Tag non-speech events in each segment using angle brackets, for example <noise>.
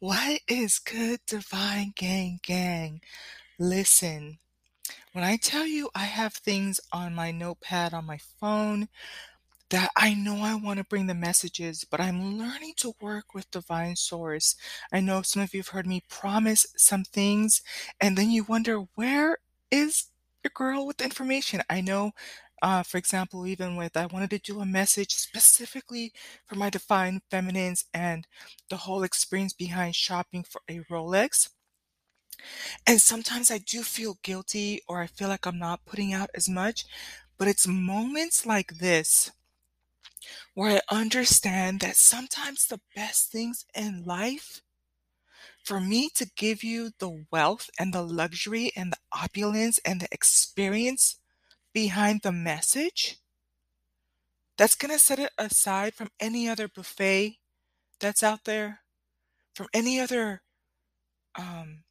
What is good, Divine Gang Gang? Listen, when I tell you I have things on my notepad on my phone that I know I want to bring the messages, but I'm learning to work with Divine Source. I know some of you have heard me promise some things, and then you wonder, where is your girl with the information? I know uh, for example, even with I wanted to do a message specifically for my divine feminines and the whole experience behind shopping for a Rolex. And sometimes I do feel guilty or I feel like I'm not putting out as much, but it's moments like this where I understand that sometimes the best things in life for me to give you the wealth and the luxury and the opulence and the experience behind the message that's going to set it aside from any other buffet that's out there, from any other um,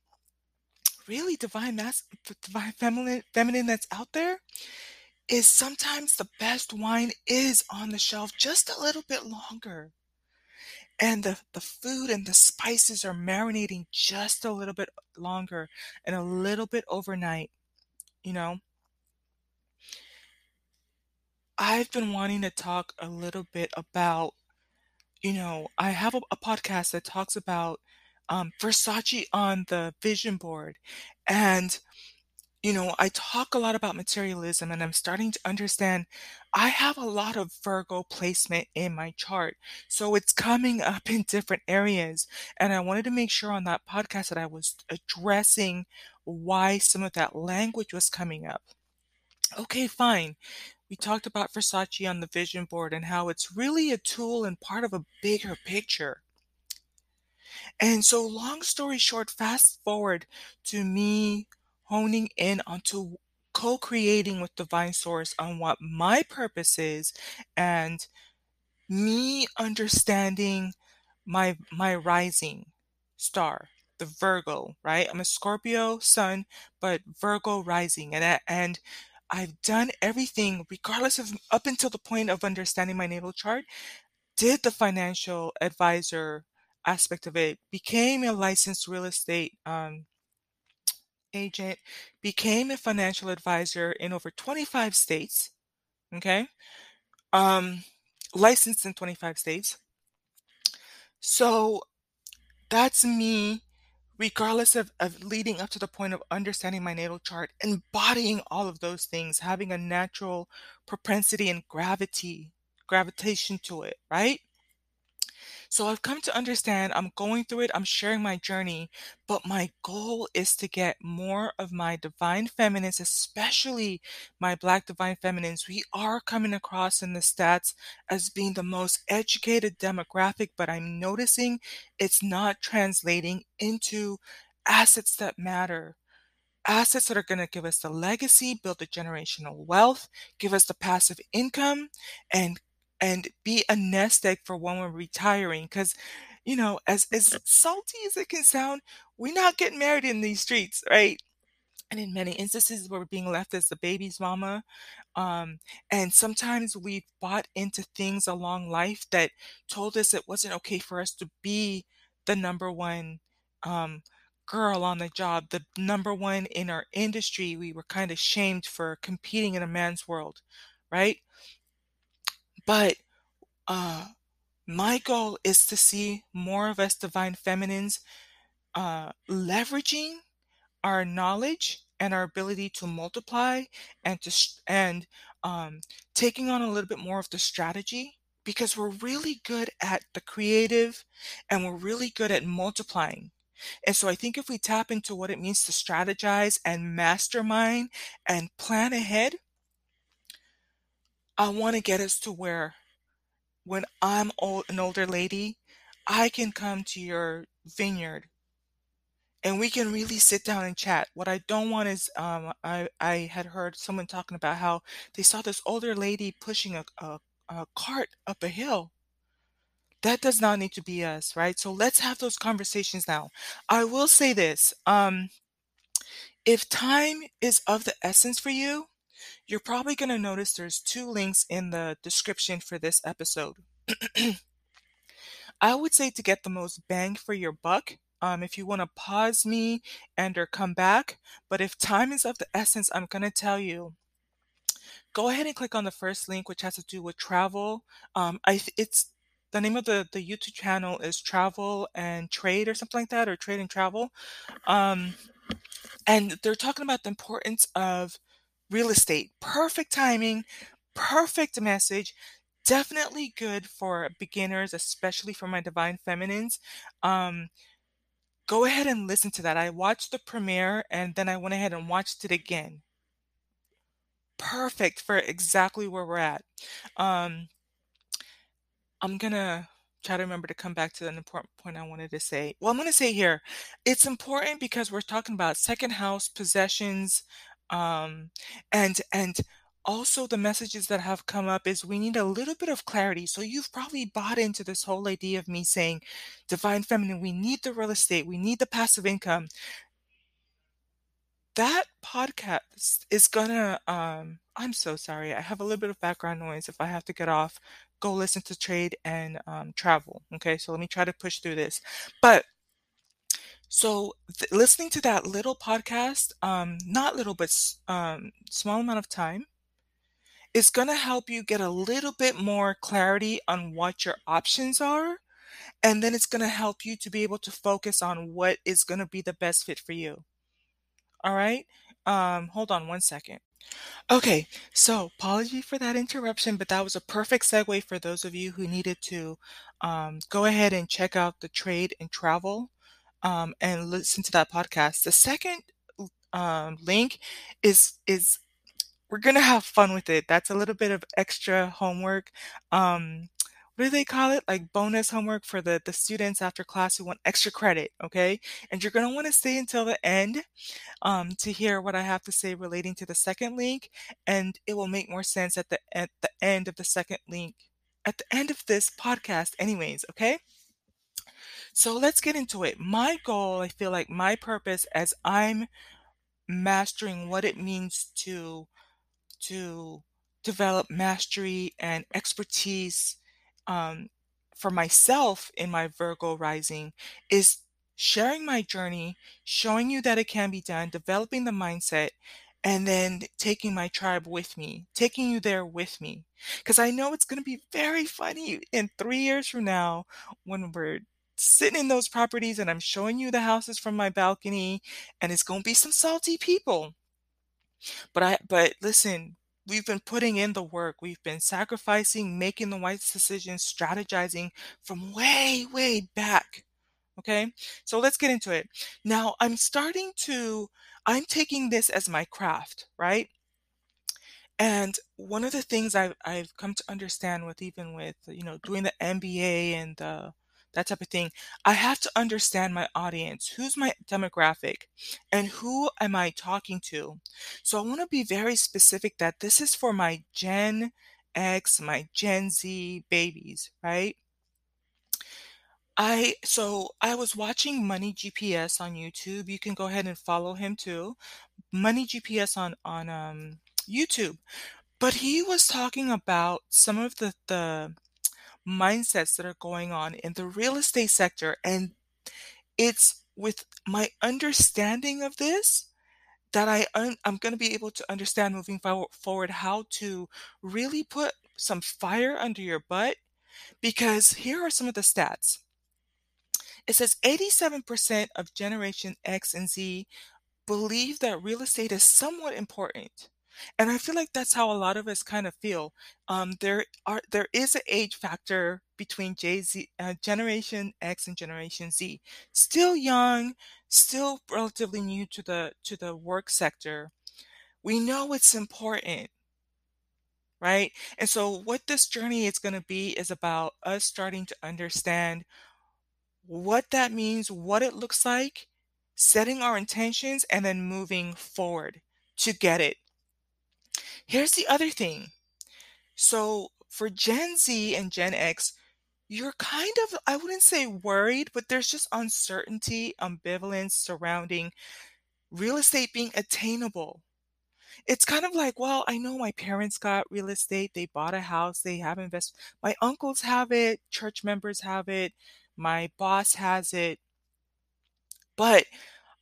really divine mass, divine feminine, feminine that's out there, is sometimes the best wine is on the shelf just a little bit longer. And the, the food and the spices are marinating just a little bit longer and a little bit overnight, you know? I've been wanting to talk a little bit about, you know, I have a, a podcast that talks about um, Versace on the vision board. And, you know, I talk a lot about materialism and I'm starting to understand I have a lot of Virgo placement in my chart. So it's coming up in different areas. And I wanted to make sure on that podcast that I was addressing why some of that language was coming up. Okay, fine. We talked about Versace on the vision board and how it's really a tool and part of a bigger picture. And so, long story short, fast forward to me honing in onto co creating with Divine Source on what my purpose is and me understanding my my rising star the virgo right i'm a scorpio sun but virgo rising and and I've done everything, regardless of up until the point of understanding my natal chart, did the financial advisor aspect of it, became a licensed real estate um, agent, became a financial advisor in over 25 states. Okay. Um, licensed in 25 states. So that's me regardless of, of leading up to the point of understanding my natal chart, embodying all of those things, having a natural propensity and gravity, gravitation to it, right? So I've come to understand I'm going through it, I'm sharing my journey, but my goal is to get more of my divine feminines, especially my black divine feminines. We are coming across in the stats as being the most educated demographic, but I'm noticing it's not translating into assets that matter assets that are going to give us the legacy, build the generational wealth, give us the passive income, and and be a nest egg for when we're retiring. Because, you know, as as salty as it can sound, we're not getting married in these streets, right? And in many instances, we're being left as the baby's mama. Um, and sometimes we've bought into things along life that told us it wasn't okay for us to be the number one um, girl on the job, the number one in our industry. We were kind of shamed for competing in a man's world, right? But uh, my goal is to see more of us divine feminines uh, leveraging our knowledge and our ability to multiply and to and um, taking on a little bit more of the strategy because we're really good at the creative and we're really good at multiplying. And so I think if we tap into what it means to strategize and mastermind and plan ahead, I want to get us to where when I'm old, an older lady, I can come to your vineyard and we can really sit down and chat. What I don't want is, um, I, I had heard someone talking about how they saw this older lady pushing a, a, a cart up a hill. That does not need to be us, right? So let's have those conversations now. I will say this. Um, if time is of the essence for you, you're probably going to notice there's two links in the description for this episode. I would say to get the most bang for your buck, um, if you want to pause me and or come back, but if time is of the essence, I'm going to tell you go ahead and click on the first link, which has to do with travel. Um, I it's the name of the the YouTube channel is Travel and Trade or something like that, or Trade and Travel. Um, and they're talking about the importance of real estate. Perfect timing, perfect message. Definitely good for beginners, especially for my divine feminines. Um, go ahead and listen to that. I watched the premiere and then I went ahead and watched it again. Perfect for exactly where we're at. Um, I'm gonna try to remember to come back to an important point I wanted to say. Well, I'm to say here, it's important because we're talking about second house possessions, um, and and also the messages that have come up is we need a little bit of clarity. So you've probably bought into this whole idea of me saying, divine feminine, we need the real estate, we need the passive income that podcast is gonna um I'm so sorry. I have a little bit of background noise. If I have to get off, go listen to trade and um, travel. Okay, so let me try to push through this. But so th- listening to that little podcast, um, not little but um, small amount of time, is gonna help you get a little bit more clarity on what your options are, and then it's gonna help you to be able to focus on what is gonna be the best fit for you. All right. Um, hold on one second. Okay, so apology for that interruption, but that was a perfect segue for those of you who needed to um, go ahead and check out the trade and travel um, and listen to that podcast. The second um, link is is we're gonna have fun with it. That's a little bit of extra homework. Um, what do they call it? Like bonus homework for the the students after class who want extra credit. Okay, and you're gonna want to stay until the end um, to hear what I have to say relating to the second link, and it will make more sense at the at the end of the second link, at the end of this podcast, anyways. Okay. So let's get into it. My goal, I feel like my purpose as I'm mastering what it means to to develop mastery and expertise um, for myself in my Virgo rising is sharing my journey, showing you that it can be done, developing the mindset, and then taking my tribe with me, taking you there with me. Because I know it's going to be very funny in three years from now when we're sitting in those properties and I'm showing you the houses from my balcony, and it's going to be some salty people. But I, but listen, we've been putting in the work. We've been sacrificing, making the right decisions, strategizing from way, way back. Okay. So let's get into it. Now I'm starting to, I'm taking this as my craft, right? And one of the things I've, I've come to understand with even with, you know, doing the MBA and the, that type of thing, I have to understand my audience. Who's my demographic and who am I talking to? So I want to be very specific that this is for my Gen X, my Gen Z babies, right? I so I was watching Money GPS on YouTube. You can go ahead and follow him too. Money GPS on on um, YouTube. But he was talking about some of the the mindsets that are going on in the real estate sector. And it's with my understanding of this that I un- I'm going to be able to understand moving forward how to really put some fire under your butt because here are some of the stats. It says 87% of Generation X and Z believe that real estate is somewhat important. And I feel like that's how a lot of us kind of feel. Um, there are there is an age factor between J Z uh, Generation X and Generation Z. Still young, still relatively new to the to the work sector. We know it's important, right? And so what this journey is going to be is about us starting to understand what that means, what it looks like, setting our intentions, and then moving forward to get it. Here's the other thing. So for Gen Z and Gen X, you're kind of, I wouldn't say worried, but there's just uncertainty, ambivalence surrounding real estate being attainable. it's kind of like, well, I know my parents got real estate, they bought a house, they have invest my uncles have it, church members have it, my boss has it. But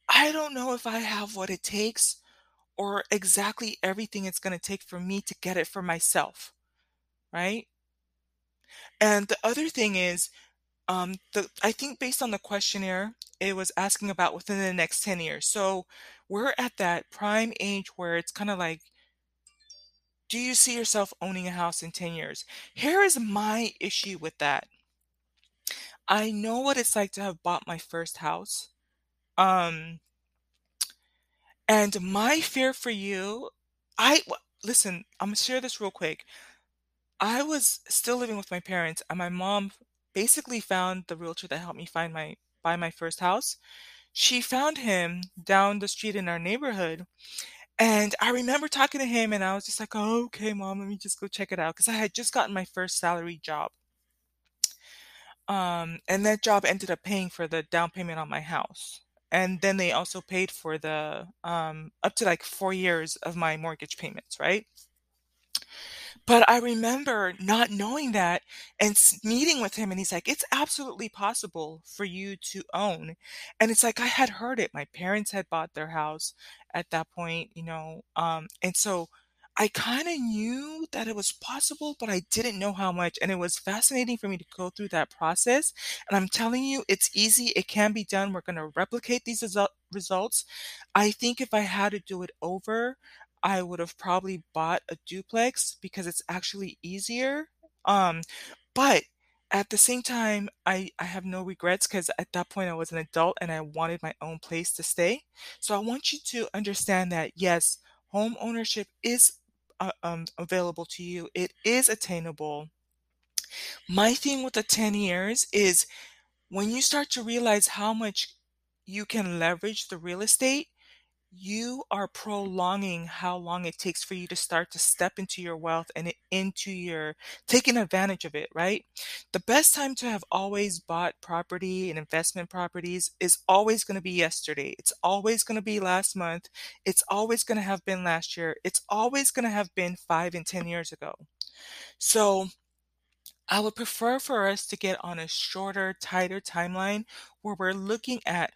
I don't know if I have what it takes or exactly everything it's gonna take for me to get it for myself, right? And the other thing is, um, the I think based on the questionnaire, it was asking about within the next 10 years. So we're at that prime age where it's kind of like, do you see yourself owning a house in 10 years? Here is my issue with that. I know what it's like to have bought my first house. Um, and my fear for you, I listen, I'm gonna share this real quick. I was still living with my parents, and my mom basically found the realtor that helped me find my buy my first house. She found him down the street in our neighborhood. And I remember talking to him, and I was just like, oh, okay, mom, let me just go check it out. Because I had just gotten my first salary job. Um, and that job ended up paying for the down payment on my house. And then they also paid for the um, up to like four years of my mortgage payments, right? But I remember not knowing that and meeting with him, and he's like, It's absolutely possible for you to own. And it's like I had heard it. My parents had bought their house at that point, you know. Um, and so I kind of knew that it was possible, but I didn't know how much. And it was fascinating for me to go through that process. And I'm telling you, it's easy, it can be done. We're going to replicate these result- results. I think if I had to do it over, I would have probably bought a duplex because it's actually easier. Um, but at the same time, I, I have no regrets because at that point I was an adult and I wanted my own place to stay. So I want you to understand that yes, home ownership is uh, um, available to you. It is attainable. My thing with the 10 years is when you start to realize how much you can leverage the real estate, you are prolonging how long it takes for you to start to step into your wealth and into your taking advantage of it, right? The best time to have always bought property and investment properties is always going to be yesterday. It's always going to be last month. It's always going to have been last year. It's always going to have been five and 10 years ago. So I would prefer for us to get on a shorter, tighter timeline where we're looking at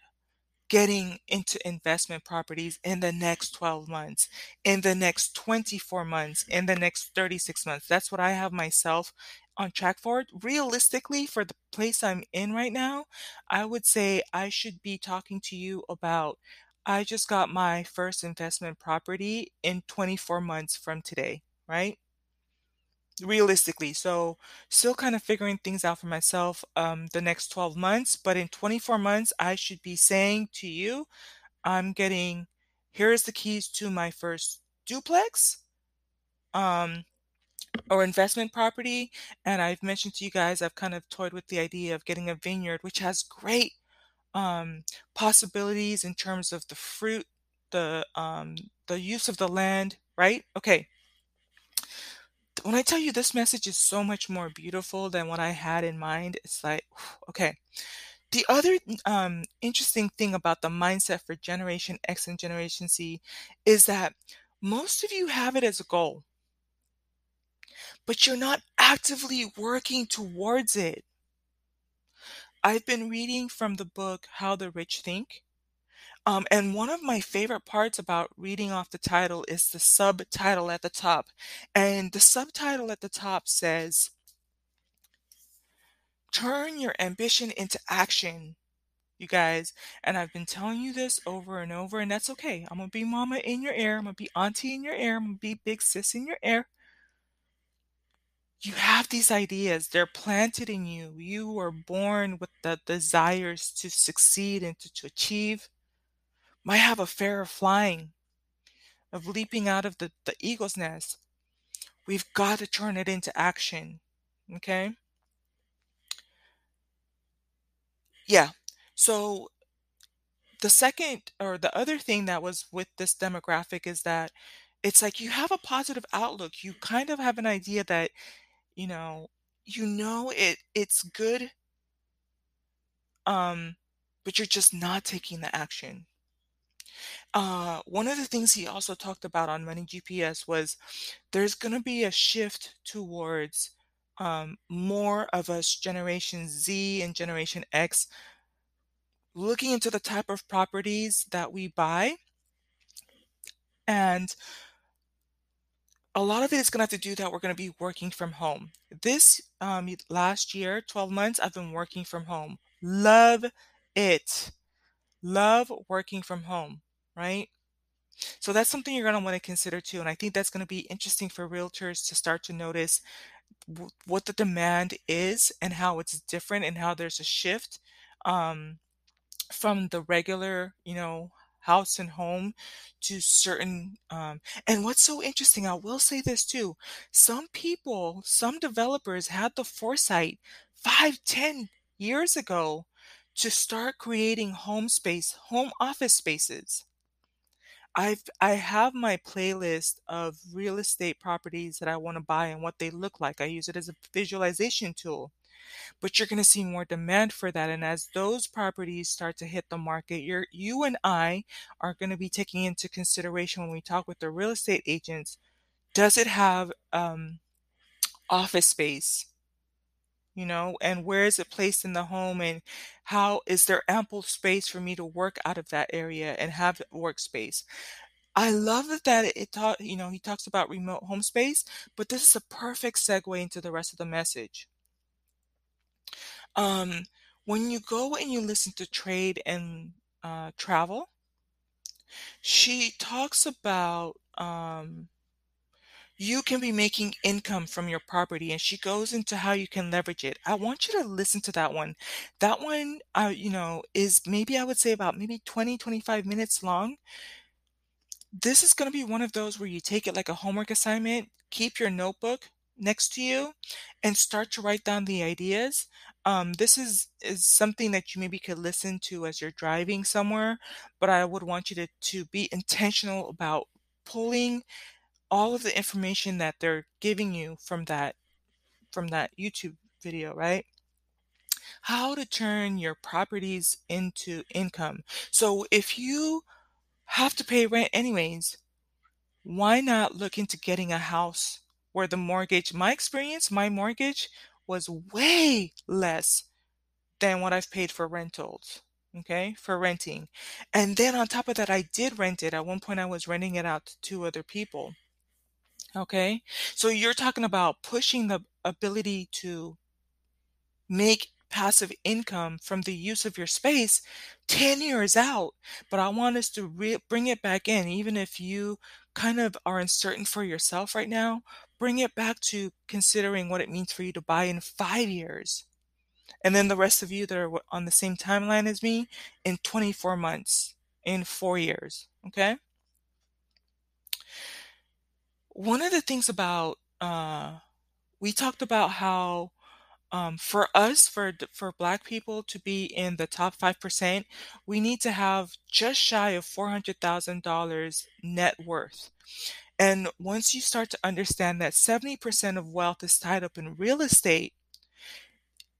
getting into investment properties in the next 12 months, in the next 24 months, in the next 36 months. That's what I have myself on track for. Realistically, for the place I'm in right now, I would say I should be talking to you about I just got my first investment property in 24 months from today, right? Realistically. So, still kind of figuring things out for myself um, the next 12 months, but in 24 months, I should be saying to you, I'm getting here's the keys to my first duplex um or investment property and I've mentioned to you guys I've kind of toyed with the idea of getting a vineyard which has great um possibilities in terms of the fruit the um the use of the land right okay when I tell you this message is so much more beautiful than what I had in mind it's like <sighs> okay The other um, interesting thing about the mindset for Generation X and Generation Z is that most of you have it as a goal, but you're not actively working towards it. I've been reading from the book How the Rich Think. Um, and one of my favorite parts about reading off the title is the subtitle at the top. And the subtitle at the top says, Turn your ambition into action you guys. And I've been telling you this over and over, and that's okay. I'm gonna be mama in your ear. I'm gonna be auntie in your ear. I'm gonna be big sis in your ear. You have these ideas, they're planted in you. You were born with the desires to succeed and to, to achieve. Might have a fear of flying, of leaping out of the, the eagle's nest. We've got to turn it into action. Okay? Yeah. So the second or the other thing that was with this demographic is that it's like you have a positive outlook. You kind of have an idea that, you know, you know it it's good, um, but you're just not taking the action. Uh, one of the things he also talked about on Money GPS was there's going to be a shift towards um, more of us Generation Z and Generation X looking into the type of properties that we buy. And a lot of it is going to have to do that we're going to be working from home. This um, last year, 12 months, I've been working from home. Love it. Love working from home, right? So that's something you're going to want to consider too. And I think that's going to be interesting for realtors to start to notice what the demand is and how it's different and how there's a shift um, from the regular, you know, house and home to certain um, and what's so interesting i will say this too some people some developers had the foresight five ten years ago to start creating home space home office spaces I've I have my playlist of real estate properties that I want to buy and what they look like. I use it as a visualization tool. But you're going to see more demand for that and as those properties start to hit the market, you're you and I are going to be taking into consideration when we talk with the real estate agents, does it have um, office space? You know, and where is it placed in the home and how is there ample space for me to work out of that area and have workspace? I love that it taught, you know, he talks about remote home space, but this is a perfect segue into the rest of the message. Um, when you go and you listen to trade and uh, travel, she talks about um, you can be making income from your property and she goes into how you can leverage it. I want you to listen to that one. That one, uh, you know, is maybe I would say about maybe 20, 25 minutes long. This is going to be one of those where you take it like a homework assignment, keep your notebook next to you, and start to write down the ideas. Um, this is is something that you maybe could listen to as you're driving somewhere, but I would want you to to be intentional about pulling all of the information that they're giving you from that from that YouTube video, right? How to turn your properties into income. So if you have to pay rent anyways, why not look into getting a house where the mortgage, my experience, my mortgage was way less than what I've paid for rentals. Okay, for renting. And then on top of that, I did rent it. At one point, I was renting it out to two other people. Okay, so you're talking about pushing the ability to make passive income from the use of your space 10 years out. But I want us to re- bring it back in, even if you kind of are uncertain for yourself right now, bring it back to considering what it means for you to buy in five years. And then the rest of you that are on the same timeline as me in 24 months, in four years. Okay. One of the things about, uh, we talked about how um, for us, for for Black people to be in the top five percent, we need to have just shy of four hundred thousand dollars net worth. And once you start to understand that seventy percent of wealth is tied up in real estate,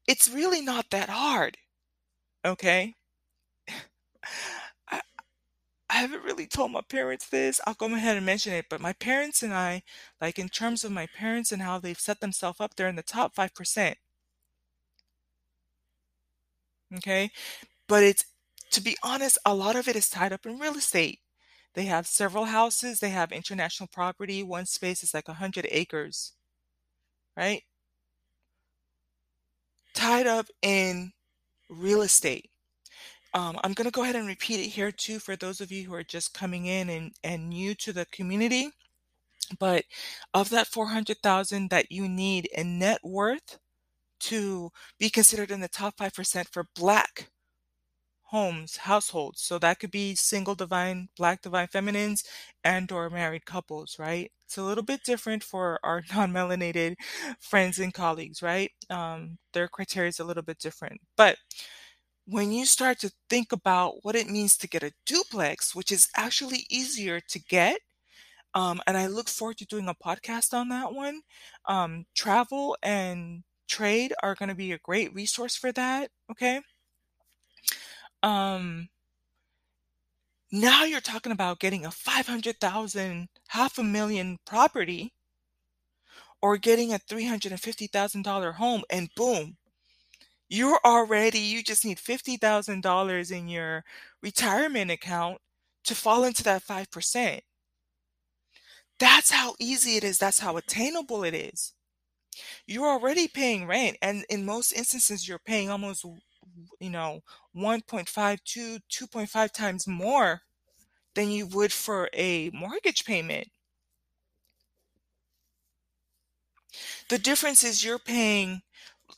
it's really not that hard. Okay. <laughs> I, haven't really told my parents this. I'll go ahead and mention it, but my parents and I, like in terms of my parents and how they've set themselves up, they're in the top 5%. Okay. But it's, to be honest, a lot of it is tied up in real estate. They have several houses, they have international property. One space is like 100 acres, right? Tied up in real estate. Um, I'm going to go ahead and repeat it here too for those of you who are just coming in and, and new to the community. But of that 400,000 that you need in net worth to be considered in the top 5% for black homes, households. So that could be single divine, black divine feminines and or married couples, right? It's a little bit different for our <laughs> non-melanated friends and colleagues, right? Um, their criteria is a little bit different. But when you start to think about what it means to get a duplex, which is actually easier to get, um, and I look forward to doing a podcast on that one. Um, travel and trade are going to be a great resource for that. Okay. Um, Now you're talking about getting a 500,000, half a million property or getting a $350,000 home and boom, you're already you just need $50,000 in your retirement account to fall into that 5%. That's how easy it is. That's how attainable it is. You're already paying rent, and in most instances, you're paying almost, you know, 1.52, 2.5 times more than you would for a mortgage payment. The difference is you're paying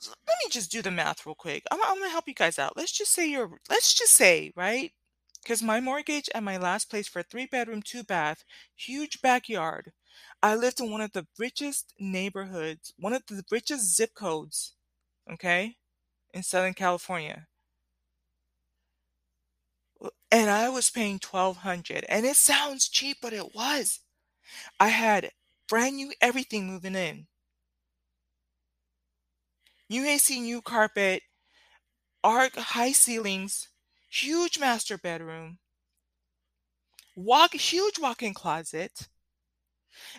let me just do the math real quick. I'm, I'm gonna help you guys out. Let's just say you're, let's just say, right? Because my mortgage at my last place for a three bedroom, two bath, huge backyard. I lived in one of the richest neighborhoods, one of the richest zip codes, okay, in Southern California. And I was paying 1200 and it sounds cheap, but it was. I had brand new everything moving in. See new carpet, arc high ceilings, huge master bedroom, walk huge walk-in closet.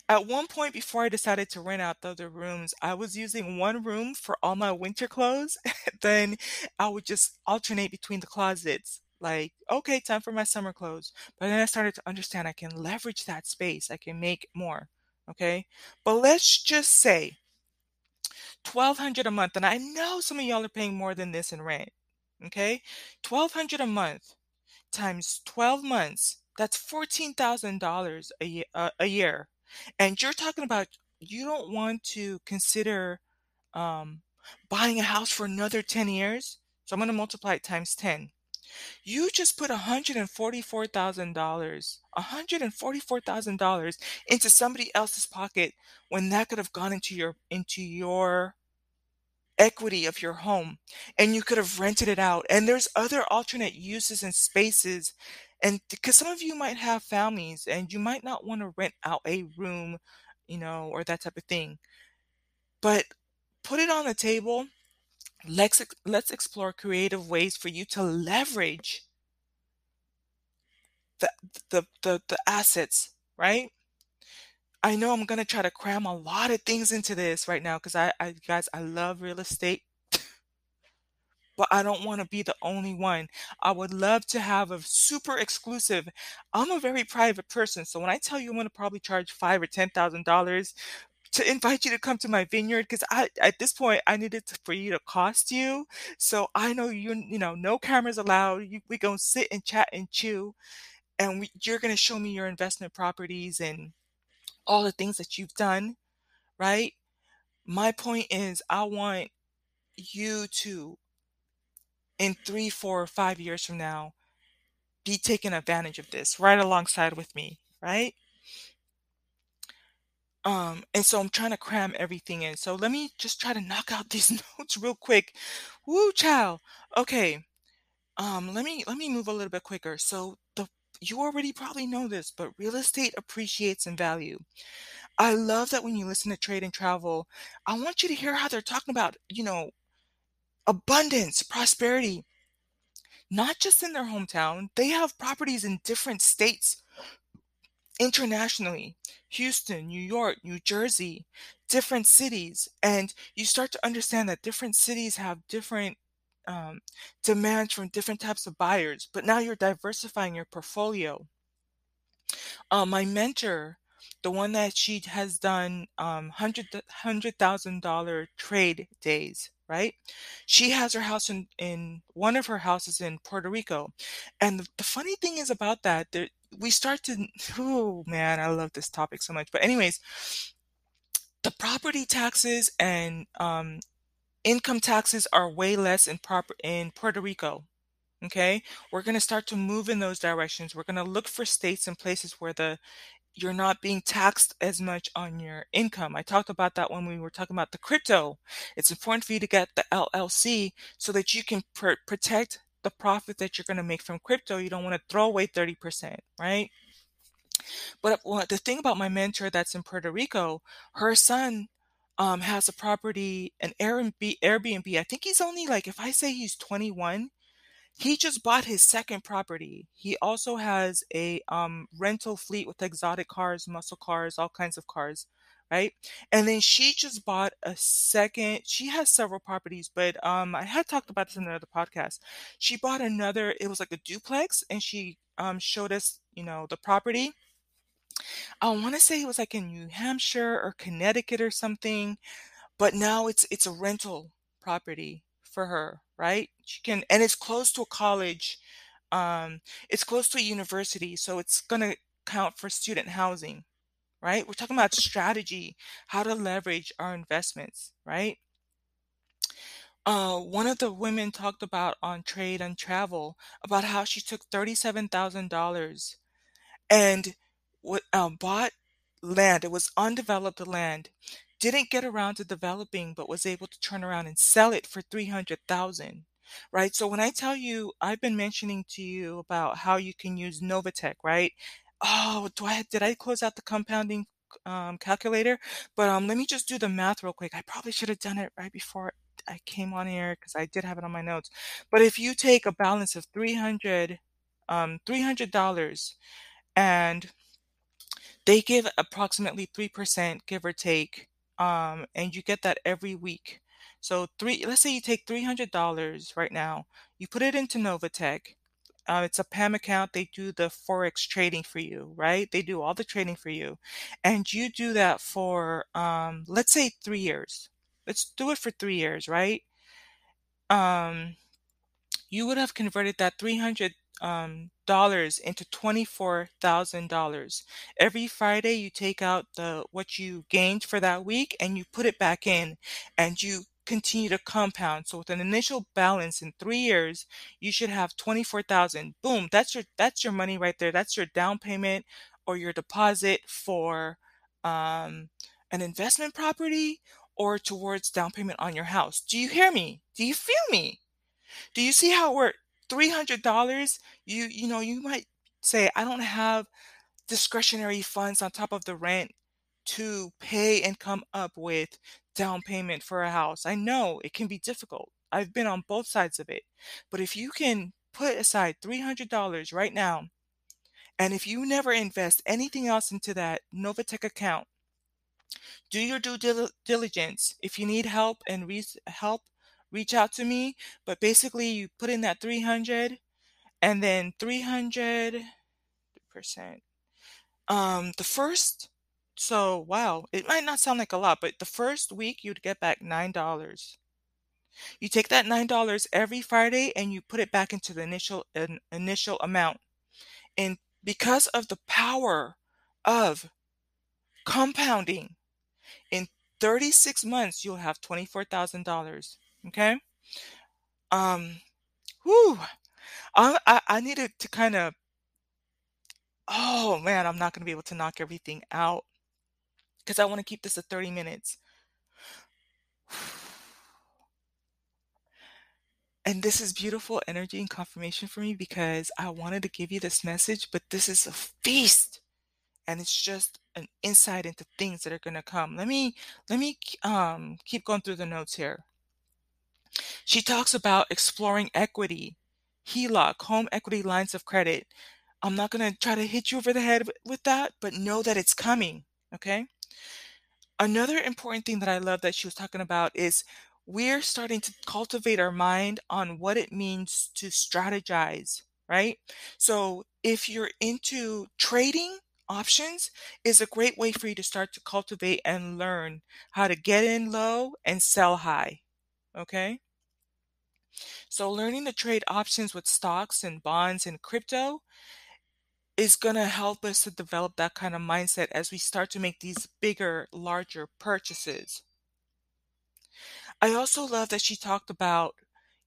At one point before I decided to rent out the other rooms, I was using one room for all my winter clothes. <laughs> then I would just alternate between the closets. Like, okay, time for my summer clothes. But then I started to understand I can leverage that space. I can make more. Okay. But let's just say 1200 a month and i know some of y'all are paying more than this in rent okay? 1200 a month times 12 months that's $14000 a year, uh, a year. And you're talking about you don't want to consider um, buying a house for another 10 years? So i'm going to multiply it times 10 you just put $144,000, $144,000 into somebody else's pocket when that could have gone into your into your equity of your home and you could have rented it out. And there's other alternate uses and spaces and because some of you might have families and you might not want to rent out a room, you know, or that type of thing. But put it on the table let's let's explore creative ways for you to leverage the the the, the assets right i know i'm to try to cram a lot of things into this right now because I, I guys i love real estate but I don't want to be the only one. I would love to have a super exclusive. I'm a very private person, so when I tell you I'm to probably charge five or ten thousand dollars to invite you to come to my vineyard because I at this point I needed to, for you to cost you. So I know you you know no cameras allowed. You, we gonna sit and chat and chew, and we, you're gonna show me your investment properties and all the things that you've done, right? My point is I want you to in three, four, or five years from now be taking advantage of this right alongside with me, right? Um, and so I'm trying to cram everything in. So let me just try to knock out <laughs> these notes real quick. Woo, chow. Okay. Um, let me let me move a little bit quicker. So the you already probably know this, but real estate appreciates in value. I love that when you listen to Trade and Travel, I want you to hear how they're talking about, you know, abundance, prosperity, not just in their hometown. They have properties in different states internationally Houston, New York, New Jersey, different cities. And you start to understand that different cities have different um, demands from different types of buyers, but now you're diversifying your portfolio. Uh, my mentor, the one that she has done um, hundred hundred thousand dollar trade days, right? She has her house in in one of her houses in Puerto Rico, and the, the funny thing is about that, there, we start to <laughs> oh man, I love this topic so much. But anyways, the property taxes and um, income taxes are way less in proper in Puerto Rico. Okay, we're going to start to move in those directions. We're going to look for states and places where the you're not being taxed as much on your income. I talked about that when we were talking about the crypto. It's important for you to get the LLC so that you can pr- protect the profit that you're going to make from crypto. You don't want to throw away 30%, right? But well, the thing about my mentor that's in Puerto Rico, her son um, has a property, an Airbnb, Airbnb. I think he's only like, if I say he's 21, He just bought his second property. He also has a um, rental fleet with exotic cars, muscle cars, all kinds of cars, right? And then she just bought a second. She has several properties, but um, I had talked about this in another podcast. She bought another. It was like a duplex, and she um, showed us, you know, the property. I want to say it was like in New Hampshire or Connecticut or something, but now it's it's a rental property for her, right? She can, and it's close to a college. Um, it's close to a university, so it's gonna count for student housing, right? We're talking about strategy, how to leverage our investments, right? Uh, one of the women talked about on trade and travel about how she took thirty-seven thousand dollars and what um, bought land. It was undeveloped land. Didn't get around to developing, but was able to turn around and sell it for three hundred thousand. Right. So when I tell you, I've been mentioning to you about how you can use Novatech, right? Oh, do I did I close out the compounding um, calculator? But um, let me just do the math real quick. I probably should have done it right before I came on here because I did have it on my notes. But if you take a balance of 300 um, $300 and they give approximately 3% give or take um, and you get that every week. So three let's say you take $300 right now you put it into novatech uh, it's a PAMM account they do the forex trading for you right? They do all the trading for you and you do that for um, let's say three years. Let's do it for three years right? Um, you would have converted that 300 um, dollars into twenty-four thousand dollars. Every Friday, you take out the what you gained for that week and you put it back in, and you continue to compound. So with an initial balance in three years, you should have twenty-four thousand. Boom! That's your that's your money right there. That's your down payment or your deposit for um, an investment property or towards down payment on your house. Do you hear me? Do you feel me? Do you see how we're $300? You you know, you might say, I don't have discretionary funds on top of the rent to pay and come up with down payment for a house. I know it can be difficult. I've been on both sides of it. But if you can put aside $300 right now, and if you never invest anything else into that Novatech account, do your due dil- diligence. If you need help and re- help, reach out to me. But basically, you put in that 300 and then 300 percent. Um, the first, so wow, it might not sound like a lot, but the first week you'd get back nine dollars. You take that nine dollars every Friday and you put it back into the initial in, initial amount. And because of the power of compounding, in 36 months you'll have $24,000. Okay? Um whew. I I, I needed to kind of oh man, I'm not gonna be able to knock everything out because I want to keep this at 30 minutes. <sighs> And this is beautiful energy and confirmation for me because I wanted to give you this message, but this is a feast. And it's just an insight into things that are going to come. Let me let me um keep going through the notes here. She talks about exploring equity, HELOC, home equity lines of credit. I'm not going to try to hit you over the head with that, but know that it's coming. Okay. Another important thing that I love that she was talking about is we're starting to cultivate our mind on what it means to strategize, right? So if you're into trading, options is a great way for you to start to cultivate and learn how to get in low and sell high. Okay. So learning to trade options with stocks and bonds and crypto is going to help us to develop that kind of mindset as we start to make these bigger, larger purchases. I also love that she talked about,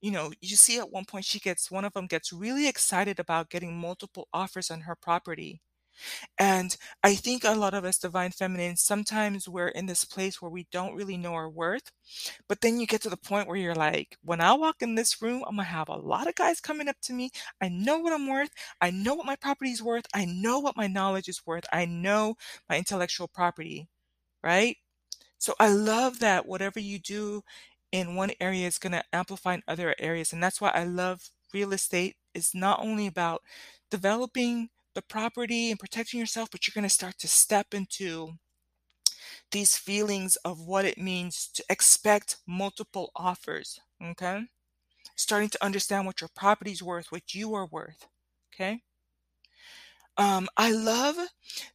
you know, you see at one point she gets, one of them gets really excited about getting multiple offers on her property. And I think a lot of us divine feminines, sometimes we're in this place where we don't really know our worth. But then you get to the point where you're like, when I walk in this room, I'm going to have a lot of guys coming up to me. I know what I'm worth. I know what my property is worth. I know what my knowledge is worth. I know my intellectual property, right? So I love that whatever you do in one area is going to amplify in other areas. And that's why I love real estate It's not only about developing the property and protecting yourself, but you're going to start to step into these feelings of what it means to expect multiple offers. Okay. Starting to understand what your property's worth, what you are worth. Okay. Um, I love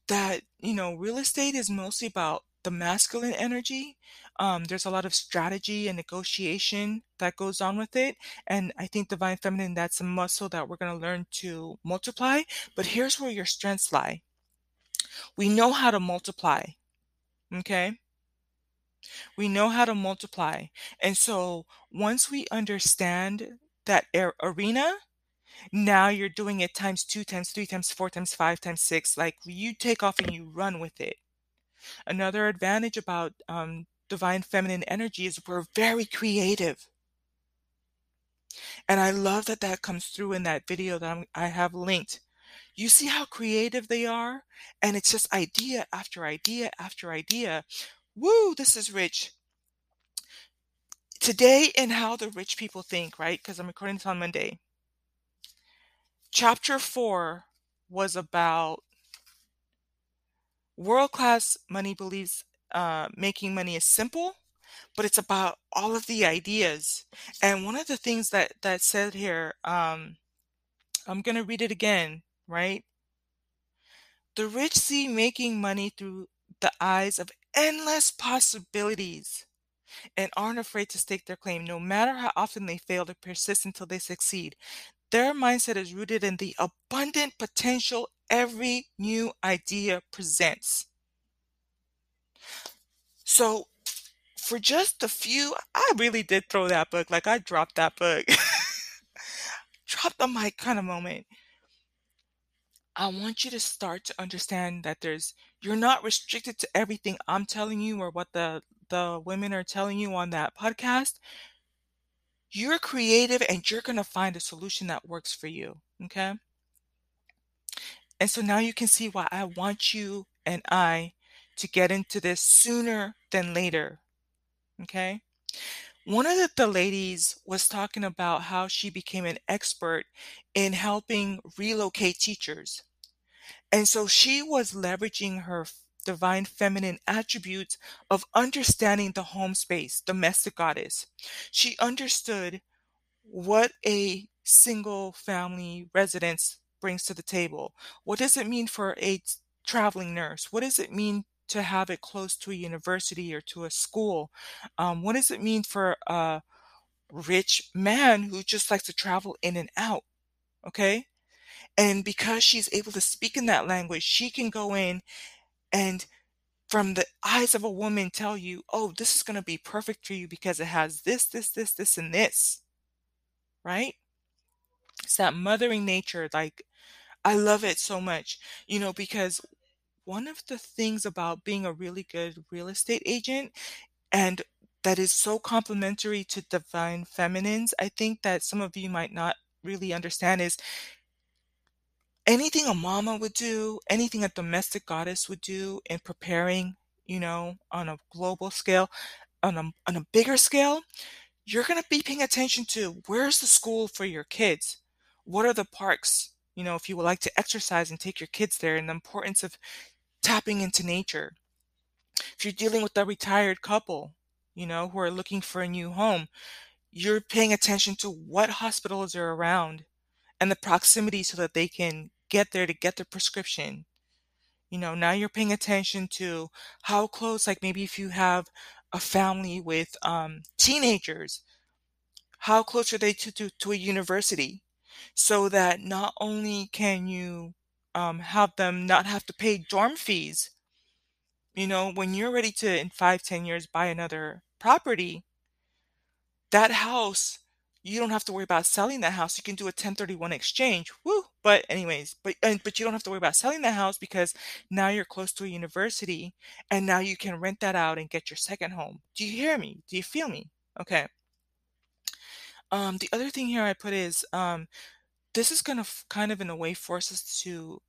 that, you know, real estate is mostly about the masculine energy. Um, there's a lot of strategy and negotiation that goes on with it. And I think divine feminine, that's a muscle that we're going to learn to multiply. But here's where your strengths lie. We know how to multiply. Okay. We know how to multiply. And so once we understand that arena, now you're doing it times two, times three, times four, times five, times six. Like you take off and you run with it. Another advantage about um, divine feminine energy is we're very creative. And I love that that comes through in that video that I'm, I have linked. You see how creative they are? And it's just idea after idea after idea. Woo, this is rich. Today, in how the rich people think, right? Because I'm recording this on Monday. Chapter four was about world class money believes uh, making money is simple, but it's about all of the ideas. And one of the things that that said here, um, I'm going to read it again, right? The rich see making money through the eyes of endless possibilities and aren't afraid to stake their claim, no matter how often they fail to persist until they succeed. Their mindset is rooted in the abundant potential every new idea presents. So, for just a few, I really did throw that book. Like, I dropped that book. <laughs> dropped the mic kind of moment. I want you to start to understand that there's you're not restricted to everything I'm telling you or what the the women are telling you on that podcast. You're creative and you're going to find a solution that works for you. Okay. And so now you can see why I want you and I to get into this sooner than later. Okay. One of the, the ladies was talking about how she became an expert in helping relocate teachers. And so she was leveraging her divine feminine attributes of understanding the home space, domestic goddess. She understood what a single family residence brings to the table. What does it mean for a traveling nurse? What does it mean to have it close to a university or to a school? Um, what does it mean for a rich man who just likes to travel in and out? Okay. And because she's able to speak in that language, she can go in and from the eyes of a woman tell you, oh, this is going to be perfect for you because it has this, this, this, this, and this. Right? It's that mothering nature. Like, I love it so much, you know, because one of the things about being a really good real estate agent and that is so complementary to divine feminines, I think that some of you might not really understand is anything a mama would do, anything a domestic goddess would do in preparing, you know, on a global scale, on a, on a bigger scale, you're going to be paying attention to where's the school for your kids? What are the parks? You know, if you would like to exercise and take your kids there and the importance of tapping into nature. If you're dealing with a retired couple, you know, who are looking for a new home, you're paying attention to what hospitals are around and the proximity so that they can get there to get their prescription. You know, now you're paying attention to how close, like maybe if you have a family with um, teenagers, how close are they to, to, to a university? So that not only can you um, have them not have to pay dorm fees, you know, when you're ready to, in five, ten years, buy another property, that house you don't have to worry about selling that house. You can do a 1031 exchange. Woo! But anyways, but and, but you don't have to worry about selling that house because now you're close to a university and now you can rent that out and get your second home. Do you hear me? Do you feel me? Okay. Um, the other thing here I put is um, this is going to f- kind of in a way force us to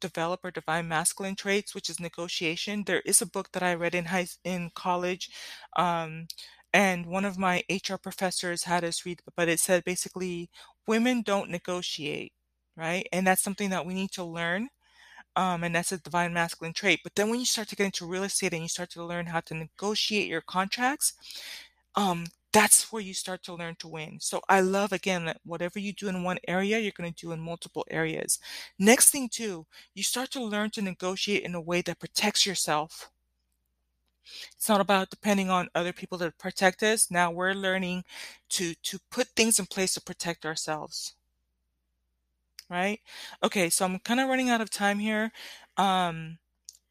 develop our divine masculine traits, which is negotiation. There is a book that I read in high in college. Um, and one of my HR professors had us read, but it said basically women don't negotiate, right? And that's something that we need to learn. Um, and that's a divine masculine trait. But then when you start to get into real estate and you start to learn how to negotiate your contracts, um, that's where you start to learn to win. So I love again that whatever you do in one area, you're going to do in multiple areas. Next thing too, you start to learn to negotiate in a way that protects yourself. It's not about depending on other people to protect us. Now we're learning to to put things in place to protect ourselves. Right? Okay, so I'm kind of running out of time here. Um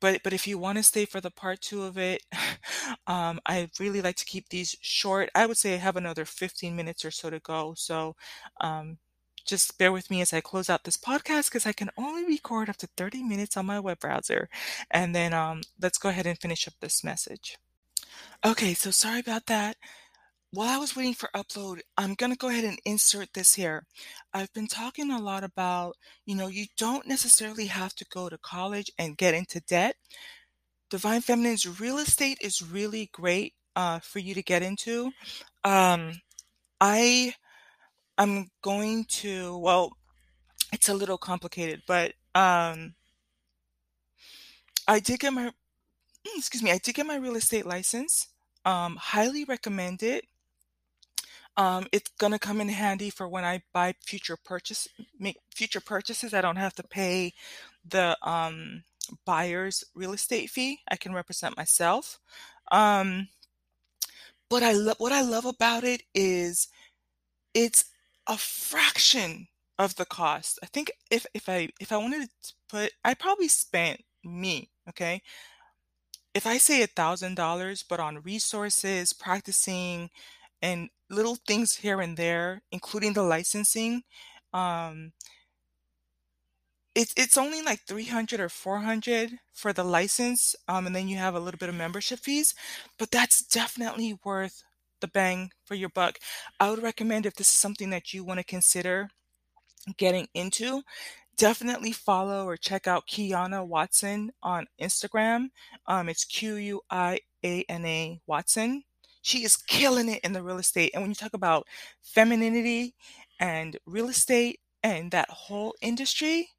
but but if you want to stay for the part two of it, <laughs> um, I really like to keep these short. I would say I have another 15 minutes or so to go. So um, just bear with me as I close out this podcast because I can only record up to 30 minutes on my web browser. And then um, let's go ahead and finish up this message. Okay, so sorry about that. While I was waiting for upload, I'm going to go ahead and insert this here. I've been talking a lot about, you know, you don't necessarily have to go to college and get into debt. Divine Feminine's real estate is really great uh, for you to get into. Um, I I'm going to, well, it's a little complicated, but um, I did get my, excuse me, I did get my real estate license. Um, highly recommend it. Um, it's gonna come in handy for when I buy future purchase, make future purchases. I don't have to pay the um, buyer's real estate fee. I can represent myself. Um, but I love what I love about it is it's a fraction of the cost. I think if if I if I wanted to put, I probably spent me okay. If I say a thousand dollars, but on resources, practicing, and little things here and there, including the licensing, um, it's it's only like 300 or 400 for the license, um, and then you have a little bit of membership fees, but that's definitely worth the bang for your buck. I would recommend if this is something that you want to consider getting into, definitely follow or check out Quiana Watson on Instagram. Um, it's Q U I A N A Watson. She is killing it in the real estate. And when you talk about femininity and real estate and that whole industry,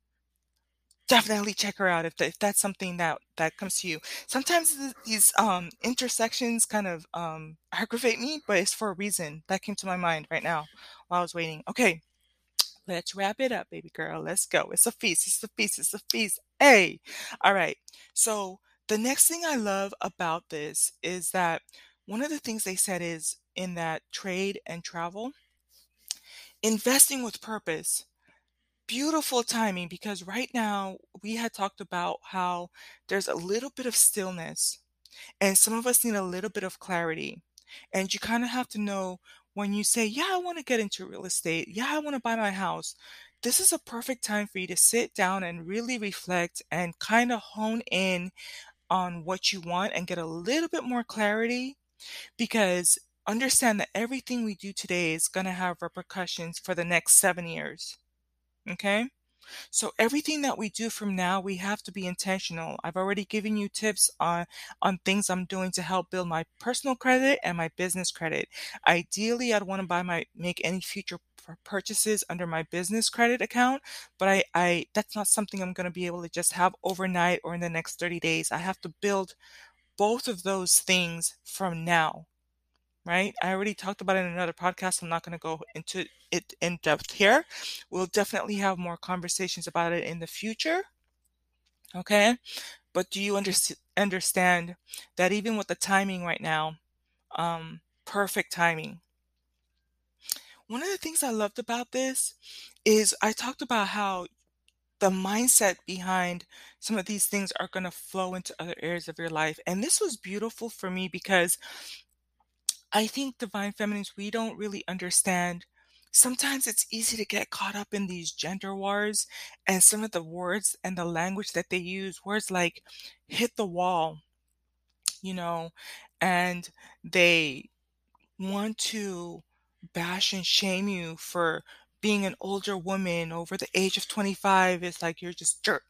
definitely check her out if, if that's something that that comes to you. Sometimes these um, intersections kind of um, aggravate me, but it's for a reason. That came to my mind right now while I was waiting. Okay, let's wrap it up, baby girl. Let's go. It's a feast. It's a feast. It's a feast. Hey, all right. So the next thing I love about this is that one of the things they said is in that trade and travel, investing with purpose beautiful timing because right now we had talked about how there's a little bit of stillness and some of us need a little bit of clarity. And you kind of have to know when you say, Yeah, I want to get into real estate. Yeah, I want to buy my house. This is a perfect time for you to sit down and really reflect and kind of hone in on what you want and get a little bit more clarity because understand that everything we do today is going to have repercussions for the next seven years. Okay? So everything that we do from now, we have to be intentional. I've already given you tips on on things I'm doing to help build my personal credit and my business credit. Ideally, I'd want to buy my make any future purchases under my business credit account, but I I that's not something I'm going to be able to just have overnight or in the next 30 days. I have to build both of those things from now right? I already talked about it in another podcast. I'm not going to go into it in depth here. We'll definitely have more conversations about it in the future. Okay. But do you under- understand that even with the timing right now, um, perfect timing? One of the things I loved about this is I talked about how the mindset behind some of these things are going to flow into other areas of your life. And this was beautiful for me because I think divine feminines, we don't really understand. Sometimes it's easy to get caught up in these gender wars and some of the words and the language that they use, words like hit the wall, you know, and they want to bash and shame you for being an older woman over the age of 25. It's like you're just jerk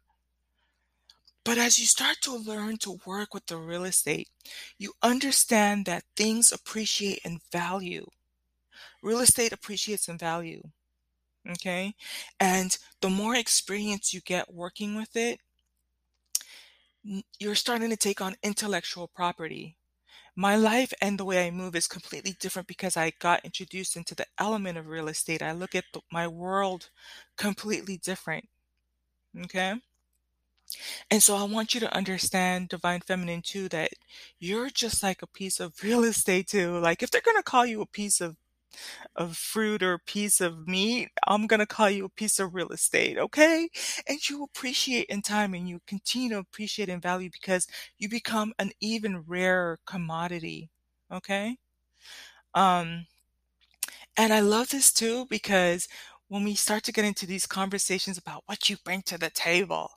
but as you start to learn to work with the real estate, you understand that things appreciate in value. Real estate appreciates in value. Okay? And the more experience you get working with it you're starting to take on intellectual property. My life and the way I move is completely different because I got introduced into the element of real estate. I look at the, my world completely different. Okay? And so I want you to understand, Divine Feminine, too, that you're just like a piece of <laughs> real estate, too. Like, if they're going to call you a piece of of fruit or a piece of meat, I'm gonna call you a piece of real estate, okay? And you appreciate in time and you continue to appreciate and value because you become an even rarer commodity, okay? Um, and I love this too because when we start to get into these conversations about what you bring to the table,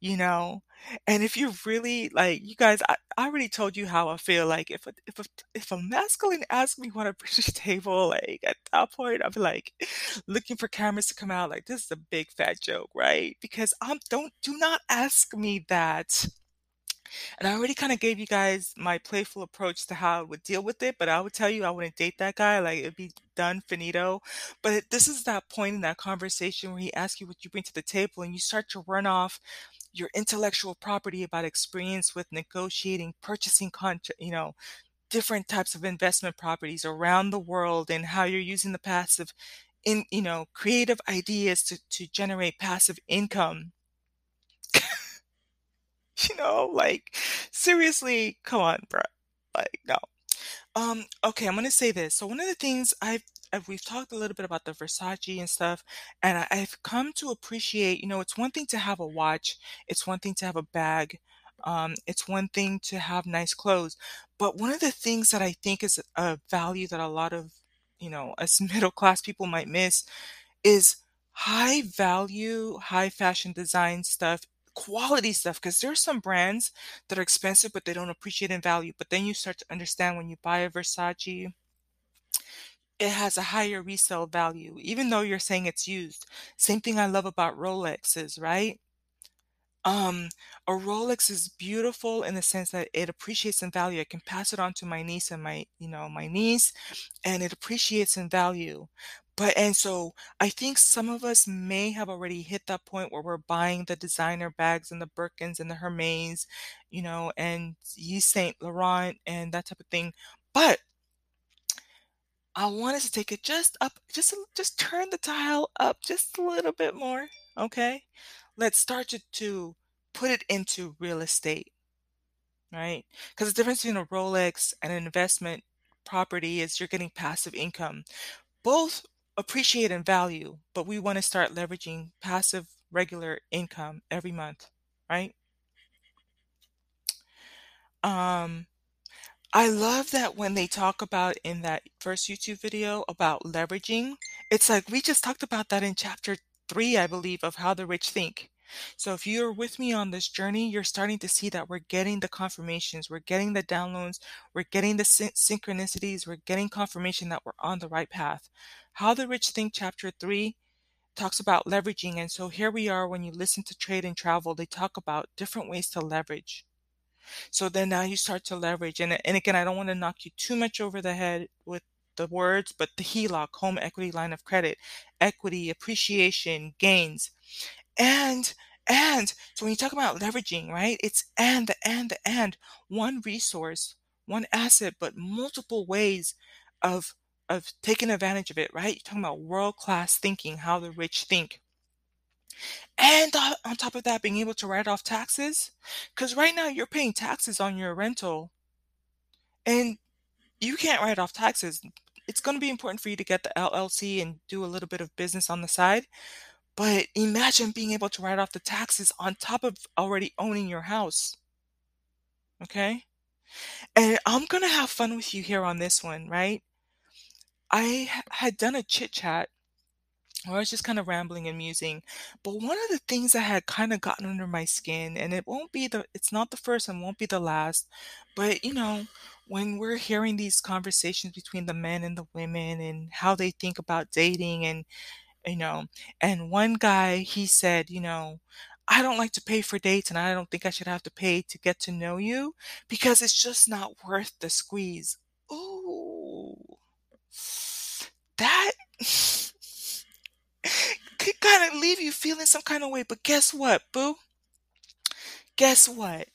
you know? And if you really like, you guys, I, I already told you how I feel. Like, if a, if a, if a masculine asks me what I bring to the table, like at that point, be like <laughs> looking for cameras to come out. Like, this is a big fat joke, right? Because I'm don't do not ask me that. And I already kind of gave you guys my playful approach to how I would deal with it, but I would tell you I wouldn't date that guy. Like it'd be done, finito. But this is that point in that conversation where he asks you what you bring to the table and you start to run off your intellectual property about experience with negotiating, purchasing contract, you know, different types of investment properties around the world and how you're using the passive in, you know, creative ideas to, to generate passive income. <laughs> You know, like seriously, come on, bro. Like, no. Um, okay, I'm gonna say this. So one of the things I've, I've we've talked a little bit about the Versace and stuff, and I, I've come to appreciate, you know, it's one thing to have a watch, it's one thing to have a bag, um, it's one thing to have nice clothes, but one of the things that I think is a value that a lot of, you know, us <laughs> middle class people might miss is high value, high fashion design stuff, quality stuff. Because there's some brands that are expensive, but they don't appreciate in value. But then you start to understand when you buy a Versace, it has a higher resale value, even though you're saying it's used. Same thing I love about Rolexes, right? Um, a Rolex is beautiful in the sense that it appreciates in value. I can pass it on to my niece and my, you know, my niece, and it appreciates in value. But and so I think some of us may have already hit that point where we're buying the designer bags and the Birkins and the Hermes, you know, and Yves Saint Laurent and that type of thing. But I want us to take it just up, just just turn the dial up just a little bit more, okay? Let's start to, to put it into real estate, right? Because the difference between a Rolex and an investment property is you're getting passive income. Both appreciate in value, but we want to start leveraging passive regular income every month, right? Um, I love that when they talk about in that first YouTube video about leveraging, it's like we just talked about that in chapter three, I believe, of How the Rich Think. So if you're with me on this journey, you're starting to see that we're getting the confirmations, we're getting the downloads, we're getting the syn- synchronicities, we're getting confirmation that we're on the right path. How the Rich Think, chapter three, talks about leveraging. And so here we are when you listen to Trade and Travel, they talk about different ways to leverage. So then now you start to leverage. And, and again, I don't want to knock you too much over the head with the words, but the HELOC, home equity line of credit, equity, appreciation, gains. And and so when you talk about leveraging, right? It's and the and the and one resource, one asset, but multiple ways of of taking advantage of it, right? You're talking about world-class thinking, how the rich think. And on top of that, being able to write off taxes. Because right now you're paying taxes on your rental and you can't write off taxes. It's going to be important for you to get the LLC and do a little bit of business on the side. But imagine being able to write off the taxes on top of already owning your house. Okay? And I'm going to have fun with you here on this one, right? I had done a chit chat I was just kind of rambling and musing. But one of the things that had kind of gotten under my skin, and it won't be the, it's not the first and won't be the last, but you know, when we're hearing these conversations between the men and the women and how they think about dating and, you know, and one guy, he said, you know, I don't like to pay for dates and I don't think I should have to pay to get to know you because it's just not worth the squeeze. Ooh, that. <laughs> could kind of leave you feeling some kind of way. But guess what, boo? Guess what?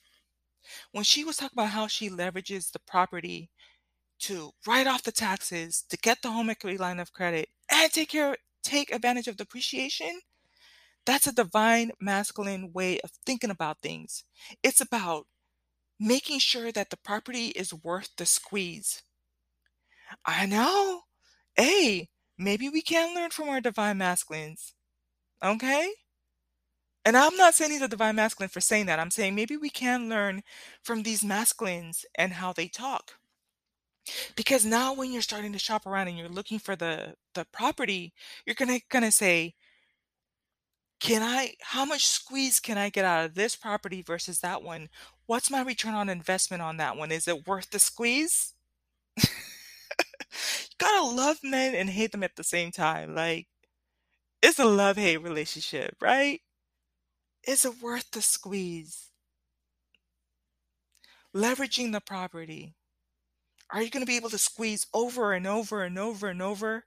When she was talking about how she leverages the property to write off the taxes, to get the home equity line of credit, and take care take advantage of depreciation, that's a divine masculine way of thinking about things. It's about making sure that the property is worth the squeeze. I know. Hey, maybe we can learn from our divine masculines. Okay? And I'm not saying he's a divine masculine for saying that. I'm saying maybe we can learn from these masculines and how they talk. Because now when you're starting to shop around and you're looking for the the property, you're gonna gonna say, can I how much squeeze can I get out of this property versus that one? What's my return on investment on that one? Is it worth the squeeze? <laughs> you gotta love men and hate them at the same time. Like it's a love hate relationship, right? Is it worth the squeeze? Leveraging the property. Are you going to be able to squeeze over and over and over and over?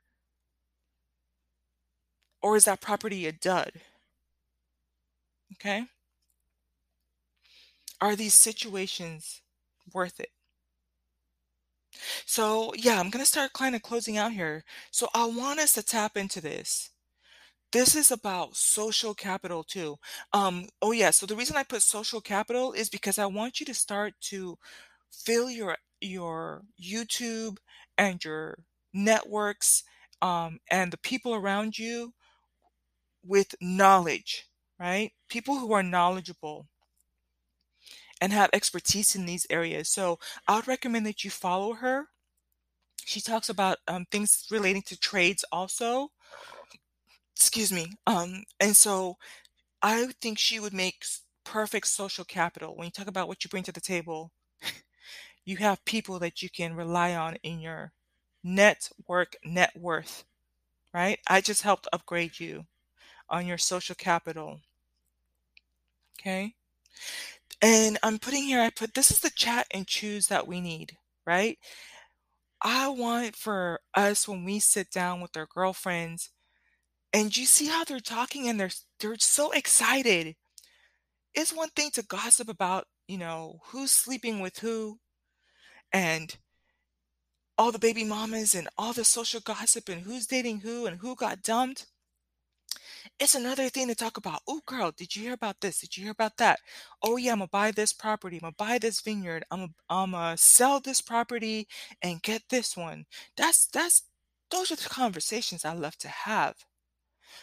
Or is that property a dud? Okay? Are these situations worth it? So, yeah, I'm going to start kind of closing out here. So, I want us to tap into this. This is about social capital too. Um, oh yeah, so the reason I put social capital is because I want you to start to fill your your YouTube and your networks um, and the people around you with knowledge, right? People who are knowledgeable and have expertise in these areas. So I would recommend that you follow her. She talks about um, things relating to trades also. Excuse me. Um, and so I think she would make perfect social capital. When you talk about what you bring to the table, <laughs> you have people that you can rely on in your network net worth, right? I just helped upgrade you on your social capital. Okay. And I'm putting here, I put this is the chat and choose that we need, right? I want for us when we sit down with our girlfriends and you see how they're talking and they're they're so excited. It's one thing to gossip about, you know, who's sleeping with who and all the baby mamas and all the social gossip and who's dating who and who got dumped. It's another thing to talk about. Oh, girl, did you hear about this? Did you hear about that? Oh, yeah, I'm gonna buy this property. I'm gonna buy this vineyard. I'm I'm gonna sell this property and get this one. That's that's those are the conversations I love to have.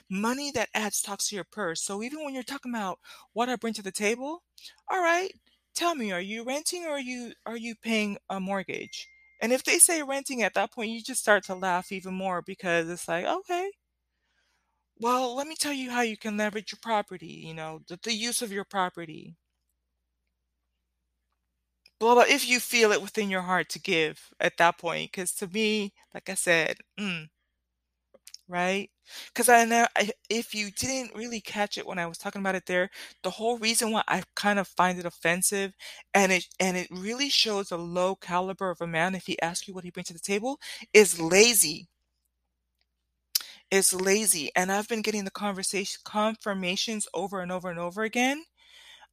Money that adds talks to your purse. So even when you're talking about what I bring to the table, all right, tell me, are you renting or are you are you paying a mortgage? And if they say renting at that point, you just start to laugh even more because it's like, okay, well, let me tell you how you can leverage your property, you know, the, the use of your property. Blah, blah, if you feel it within your heart to give at that point. Because to me, like I said, mm, right? Because I know if you didn't really catch it when I was talking about it there, the whole reason why I kind of find it offensive, and it and it really shows a low caliber of a man if he asks you what he brings to the table, is lazy. Is lazy, and I've been getting the conversation confirmations over and over and over again,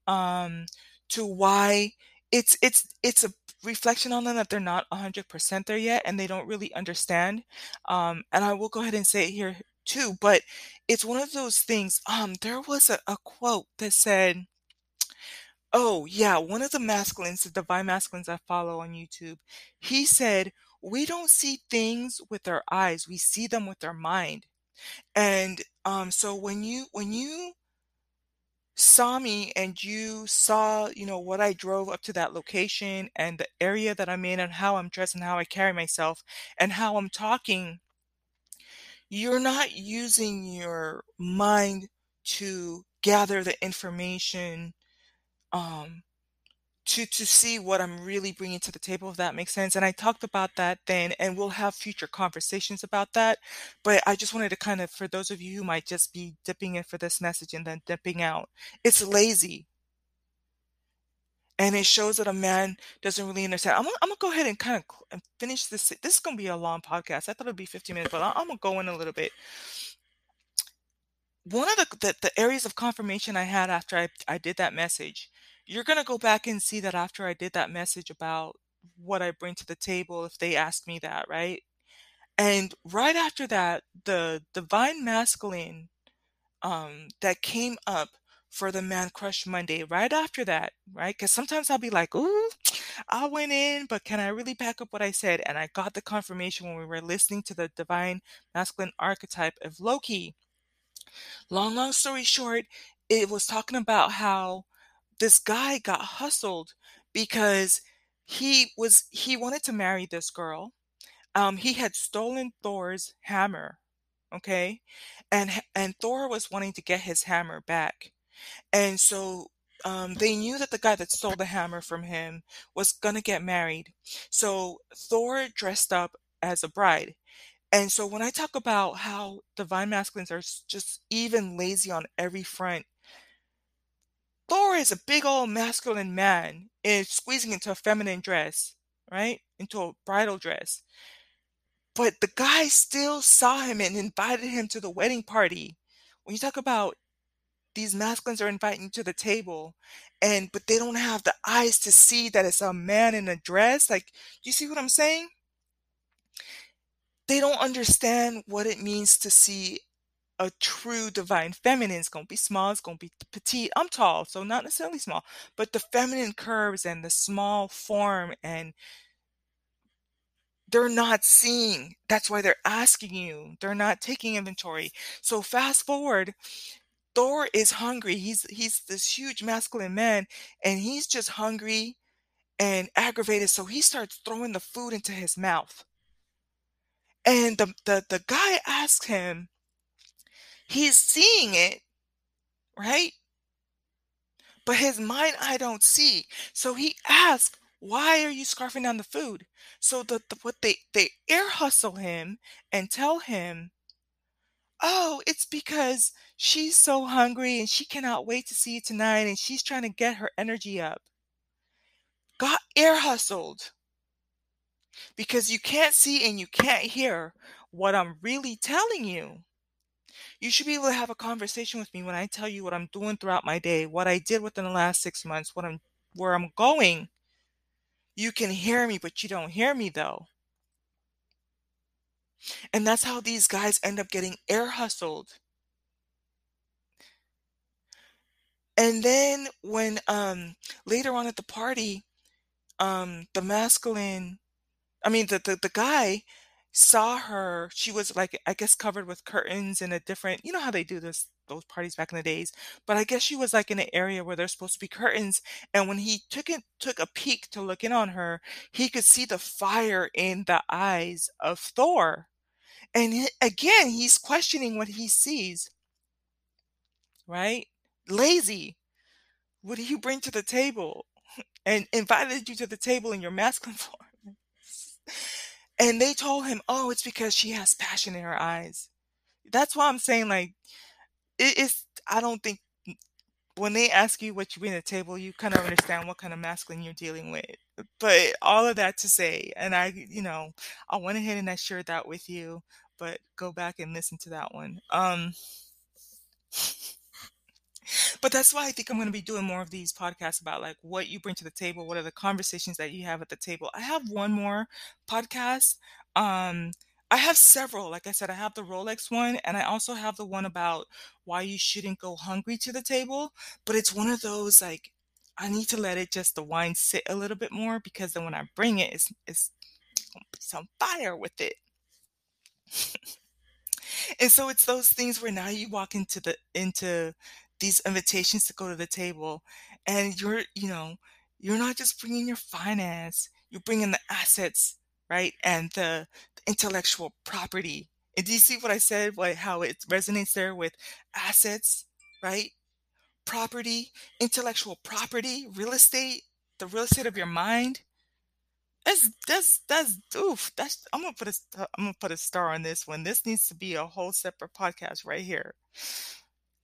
um, to why it's it's it's a reflection on them that they're not 100% there yet and they don't really understand um, and i will go ahead and say it here too but it's one of those things um, there was a, a quote that said oh yeah one of the masculines the divine masculines i follow on youtube he said we don't see things with our eyes we see them with our mind and um, so when you when you saw me and you saw, you know, what I drove up to that location and the area that I'm in and how I'm dressed and how I carry myself and how I'm talking, you're not using your mind to gather the information um, to to see what I'm really bringing to the table, if that makes sense. And I talked about that then, and we'll have future conversations about that. But I just wanted to kind of, for those of you who might just be dipping in for this message and then dipping out, it's lazy. And it shows that a man doesn't really understand. I'm, I'm gonna go ahead and kind of finish this. This is gonna be a long podcast. I thought it'd be 15 minutes, but I'm gonna go in a little bit one of the the the areas of confirmation I had after I I did that message you're gonna go back and see that after I did that message about what I bring to the table if they ask me that, right? And right after that, the divine masculine, um, that came up for the Man Crush Monday, right after that, right? Because sometimes I'll be like, "Ooh, I went in, but can I really back up what I said?" And I got the confirmation when we were listening to the divine masculine archetype of Loki. Long, long story short, it was talking about how this guy got hustled because he was he wanted to marry this girl. Um, he had stolen Thor's hammer, okay? And and Thor was wanting to get his hammer back. And so, um, they knew that the guy that stole the hammer from him was gonna get married. So Thor dressed up as a bride. And so when I talk about how divine masculines are just even lazy on every front Thor is a big old masculine man is squeezing into a feminine dress, right? Into a bridal dress. But the guy still saw him and invited him to the wedding party. When you talk about these masculines are inviting you to the table and but they don't have the eyes to see that it's a man in a dress, like, you see what I'm saying? They don't understand what it means to see a true divine feminine. It's gonna be small, it's gonna be petite. I'm tall, so not necessarily small, but the feminine curves and the small form and they're not seeing. That's why they're asking you. They're not taking inventory. So fast forward, Thor is hungry. He's he's this huge masculine man, and he's just hungry and aggravated, so he starts throwing the food into his mouth. And the the the guy asks him he's seeing it, right? But his mind I don't see. So he asks, "Why are you scarfing down the food?" So the the what they they ear hustle him and tell him "Oh, it's because she's so hungry and she cannot wait to see you tonight and she's trying to get her energy up." Got air hustled. Because you can't see and you can't hear what I'm really telling you. You should be able to have a conversation with me when I tell you what I'm doing throughout my day, what I did within the last 6 months, what I'm where I'm going. You can hear me, but you don't hear me, though. And that's how these guys end up getting air hustled. And then when, um, later on at the party, um, the masculine I mean, the the the guy saw her. She was, like, I guess, covered with curtains in a different you know how they do this those parties back in the days? But I guess she was, like, in an area where there's supposed to be curtains, and when he took it took a peek to look in on her, he could see the fire in the eyes of Thor. And he again, he's questioning what he sees. Right? Lazy. What do you bring to the table? <laughs> And invited you to the table in your masculine <laughs> form. And they told him, "Oh, it's because she has passion in her eyes." That's why I'm saying, like, it it's I don't think when they ask you what you bring to the table, you kind of understand what kind of masculine you're dealing with. But all of that to say and I you know, I went ahead and I shared that with you, but go back and listen to that one. Um <laughs> But that's why I think I'm gonna be doing more of these podcasts about, like, what you bring to the table, what are the conversations that you have at the table. I have one more podcast. Um, I have several, like I said, I have the Rolex one, and I also have the one about why you shouldn't go hungry to the table, but it's one of those, like, I need to let it just the wine sit a little bit more because then when I bring it, it's it's be some fire with it. <laughs> And so it's those things where now you walk into the into these invitations to go to the table, and you're you know, you're not just bringing your finance, you're bringing the assets, right? And the intellectual property. And do you see what I said? What how it resonates there with assets, right? Property, intellectual property, real estate, the real estate of your mind. That's that's that's oof, that's I'm gonna put a I'm gonna put a star on this one. This needs to be a whole separate podcast right here.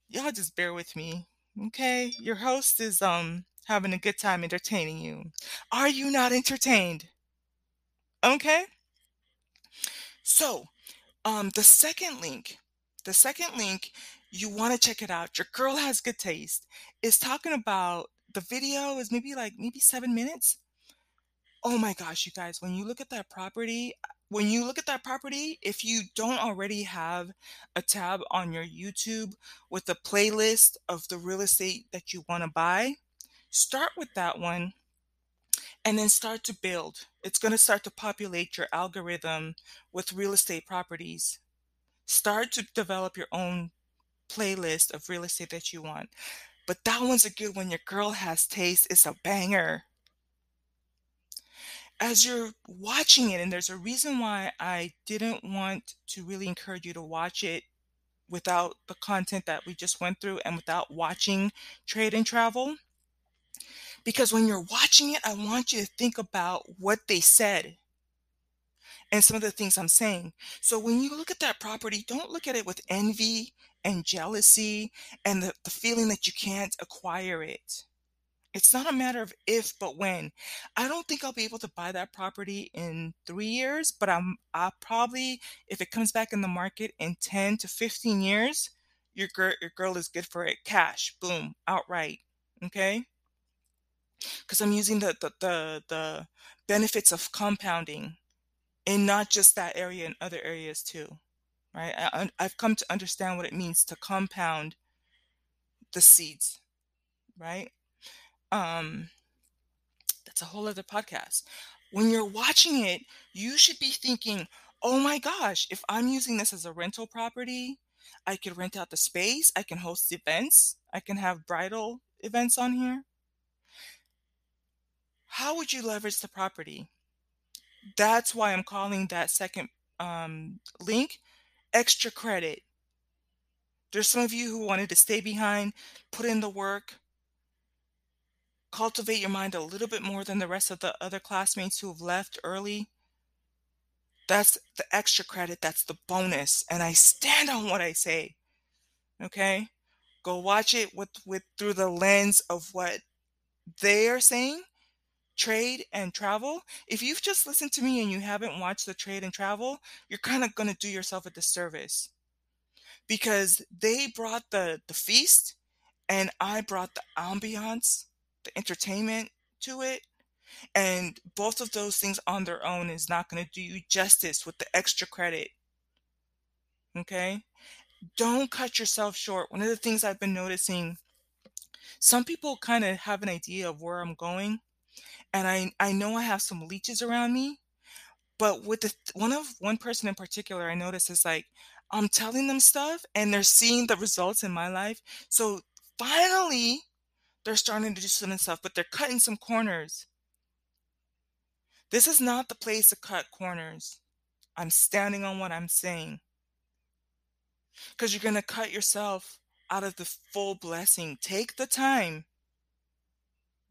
Y'all just bear with me, Okay? Your host is, um, having a good time entertaining you. Are you not entertained? Okay? So, um, the second link the second link You want to check it out. Your girl has good taste. It's talking about the video is maybe like maybe seven minutes. Oh my gosh, you guys, when you look at that property, when you look at that property, if you don't already have a tab on your YouTube with a playlist of the real estate that you want to buy, start with that one and then start to build. It's going to start to populate your algorithm with real estate properties. Start to develop your own playlist of real estate that you want. But that one's a good one. Your girl has taste. It's a banger. As you're watching it, and there's a reason why I didn't want to really encourage you to watch it without the content that we just went through and without watching trade and travel because when you're watching it, I want you to think about what they said and some of the things I'm saying. So when you look at that property, don't look at it with envy and jealousy and the, the feeling that you can't acquire it. It's not a matter of if, but when. I don't think I'll be able to buy that property in three years, but I'm I'll probably, if it comes back in the market in 10 to 15 years, your girl, your girl is good for it. Cash, boom, outright. Okay because I'm using the, the, the the benefits of compounding in not just that area in other areas too, right? I, I've come to understand what it means to compound the seeds, right? Um, that's a whole other podcast. When you're watching it, you should be thinking, oh my gosh, if I'm using this as a rental property, I could rent out the space, I can host events, I can have bridal events on here. How would you leverage the property? That's why I'm calling that second um, link extra credit. There's some of you who wanted to stay behind, put in the work, cultivate your mind a little bit more than the rest of the other classmates who have left early. That's the extra credit, that's the bonus. And I stand on what I say. Okay? Go watch it with, with through the lens of what they are saying trade and travel, if you've just listened to me and you haven't watched the trade and travel, you're kind of going to do yourself a disservice because they brought the the feast and I brought the ambiance, the entertainment to it. And both of those things on their own is not going to do you justice with the extra credit. Okay? Don't cut yourself short. One of the things I've been noticing, some people kind of have an idea of where I'm going, and I I know I have some leeches around me, but with the one of one person in particular, I notice is like I'm telling them stuff and they're seeing the results in my life. So finally, they're starting to do some stuff, but they're cutting some corners. This is not the place to cut corners. I'm standing on what I'm saying. Because you're going to cut yourself out of the full blessing. Take the time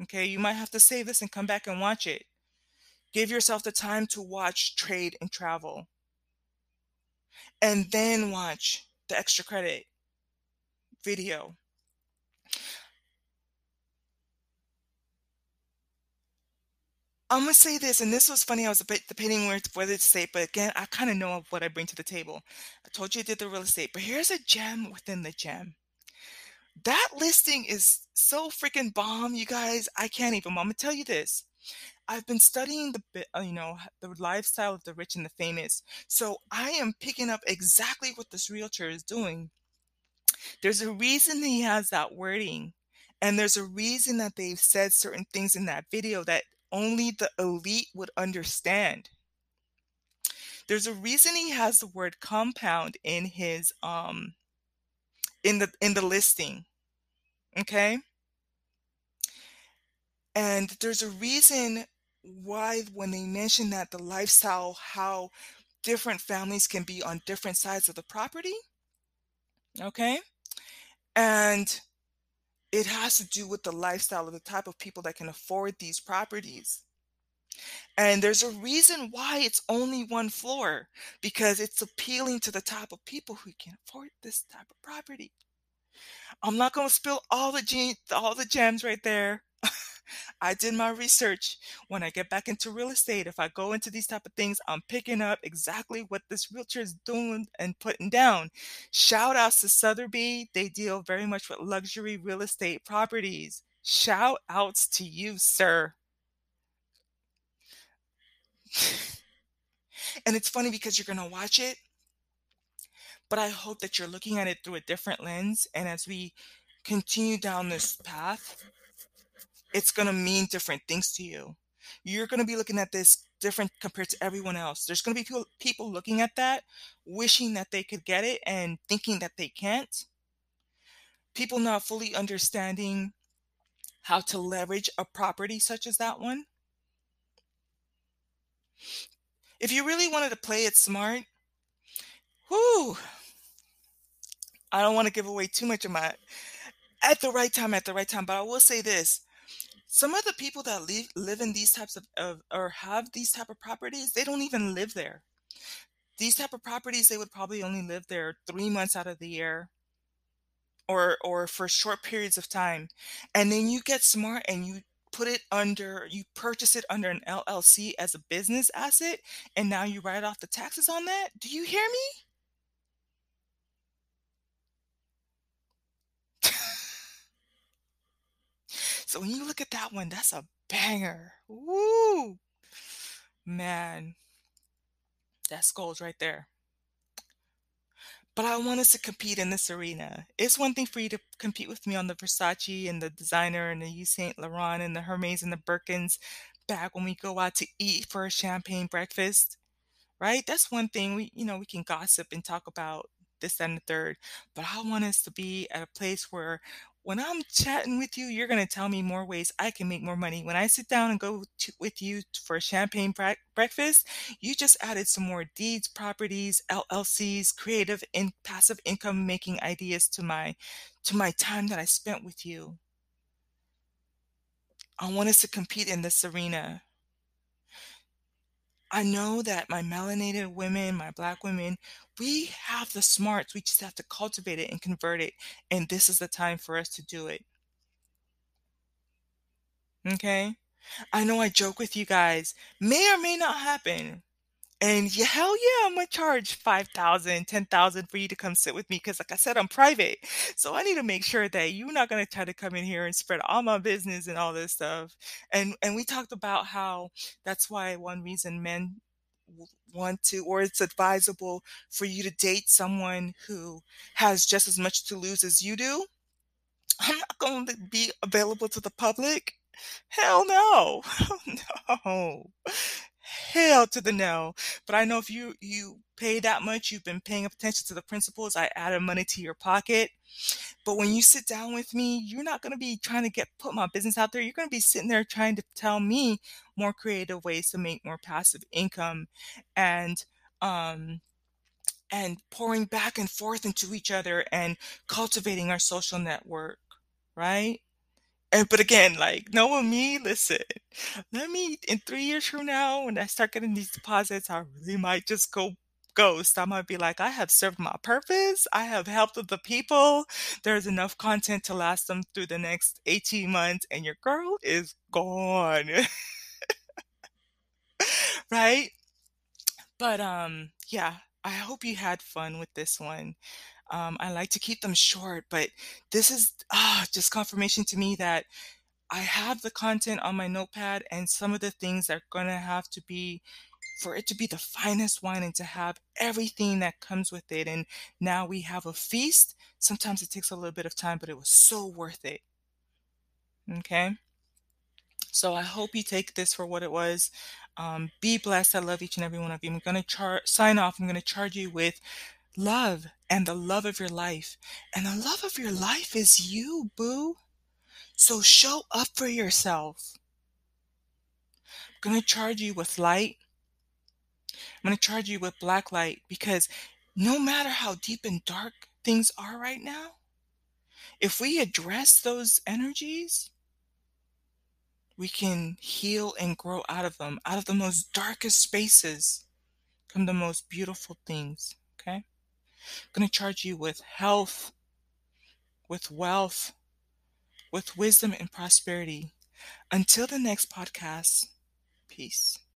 Okay, you might have to save this and come back and watch it. Give yourself the time to watch trade and travel. And then watch the extra credit video. I'm gonna say this, and this was funny. I was a bit debating where, whether to say, but again, I kind of know what I bring to the table. I told you I did the real estate, but here's a gem within the gem that listing is so freaking bomb, you guys. I can't even. I'm gonna tell you this. I've been studying the uh, you know the lifestyle of the rich and the famous, so I am picking up exactly what this realtor is doing. There's a reason he has that wording, and there's a reason that they've said certain things in that video that only the elite would understand. There's a reason he has the word compound in his um in the in the listing. Okay? And there's a reason why when they mention that the lifestyle how different families can be on different sides of the property. Okay? And it has to do with the lifestyle of the type of people that can afford these properties. And there's a reason why it's only one floor because it's appealing to the type of people who can afford this type of property. I'm not going to spill all the ge- all the gems right there. I did my research. When I get back into real estate, if I go into these type of things, I'm picking up exactly what this realtor is doing and putting down. Shout outs to Sotheby. They deal very much with luxury real estate properties. Shout outs to you, sir. and it's funny because you're going to watch it, but I hope that you're looking at it through a different lens. And as we continue down this path, it's going to mean different things to you. You're going to be looking at this different compared to everyone else. There's going to be people, people looking at that, wishing that they could get it and thinking that they can't. People not fully understanding how to leverage a property such as that one. If you really wanted to play it smart, whoo, I don't want to give away too much of my at the right time, at the right time. But I will say this: some of the people that live live in these types of, of or have these type of properties, they don't even live there. These type of properties, they would probably only live there three months out of the year, or or for short periods of time, and then you get smart and you put it under you purchase it under an LLC as a business asset and now you write off the taxes on that. Do you hear me? So when you look at that one, that's a banger. Woo! Man, that's gold right there. But I want us to compete in this arena. It's one thing for you to compete with me on the Versace and the designer and the Yves Saint Laurent and the Hermes and the Birkins bag when we go out to eat for a champagne breakfast, right? That's one thing we, you know, we can gossip and talk about this and the third. But I want us to be at a place where when I'm chatting with you, you're going to tell me more ways I can make more money. When I sit down and go to, with you for a champagne bre- breakfast, you just added some more deeds, properties, LLCs, creative and passive income making ideas to my to my time that I spent with you. I want us to compete in this arena. I know that my melanated women, my black women, we have the smarts. We just have to cultivate it and convert it. And this is the time for us to do it. Okay? I know I joke with you guys. May or may not happen. And yeah, hell yeah, I'm gonna charge 5,000, 10,000 for you to come sit with me because like I said, I'm private. So I need to make sure that you're not gonna try to come in here and spread all my business and all this stuff. And and we talked about how that's why one reason men want to or it's advisable for you to date someone who has just as much to lose as you do. I'm not going to be available to the public. Hell no. <laughs> no hell to the no. But I know if you you pay that much, you've been paying attention to the principles. I added money to your pocket. But when you sit down with me, you're not going to be trying to get put my business out there. You're going to be sitting there trying to tell me more creative ways to make more passive income and um and pouring back and forth into each other and cultivating our social network, right? And but again, like knowing me, listen, let me in three years from now, when I start getting these deposits, I really might just go ghost. I might be like, I have served my purpose. I have helped the people. There's enough content to last them through the next 18 months, and your girl is gone. <laughs> right? But um, yeah, I hope you had fun with this one. Um, I like to keep them short, but this is ah, just confirmation to me that I have the content on my notepad and some of the things are going to have to be for it to be the finest wine and to have everything that comes with it. And now we have a feast. Sometimes it takes a little bit of time, but it was so worth it. Okay. So I hope you take this for what it was. Um, be blessed. I love each and every one of you. I'm going to char- sign off. I'm going to charge you with love and the love of your life. And the love of your life is you, boo. So show up for yourself. I'm going to charge you with light. I'm going to charge you with black light because no matter how deep and dark things are right now, if we address those energies, we can heal and grow out of them. Out of the most darkest spaces come the most beautiful things. Going to charge you with health, with wealth, with wisdom and prosperity. Until the next podcast, peace.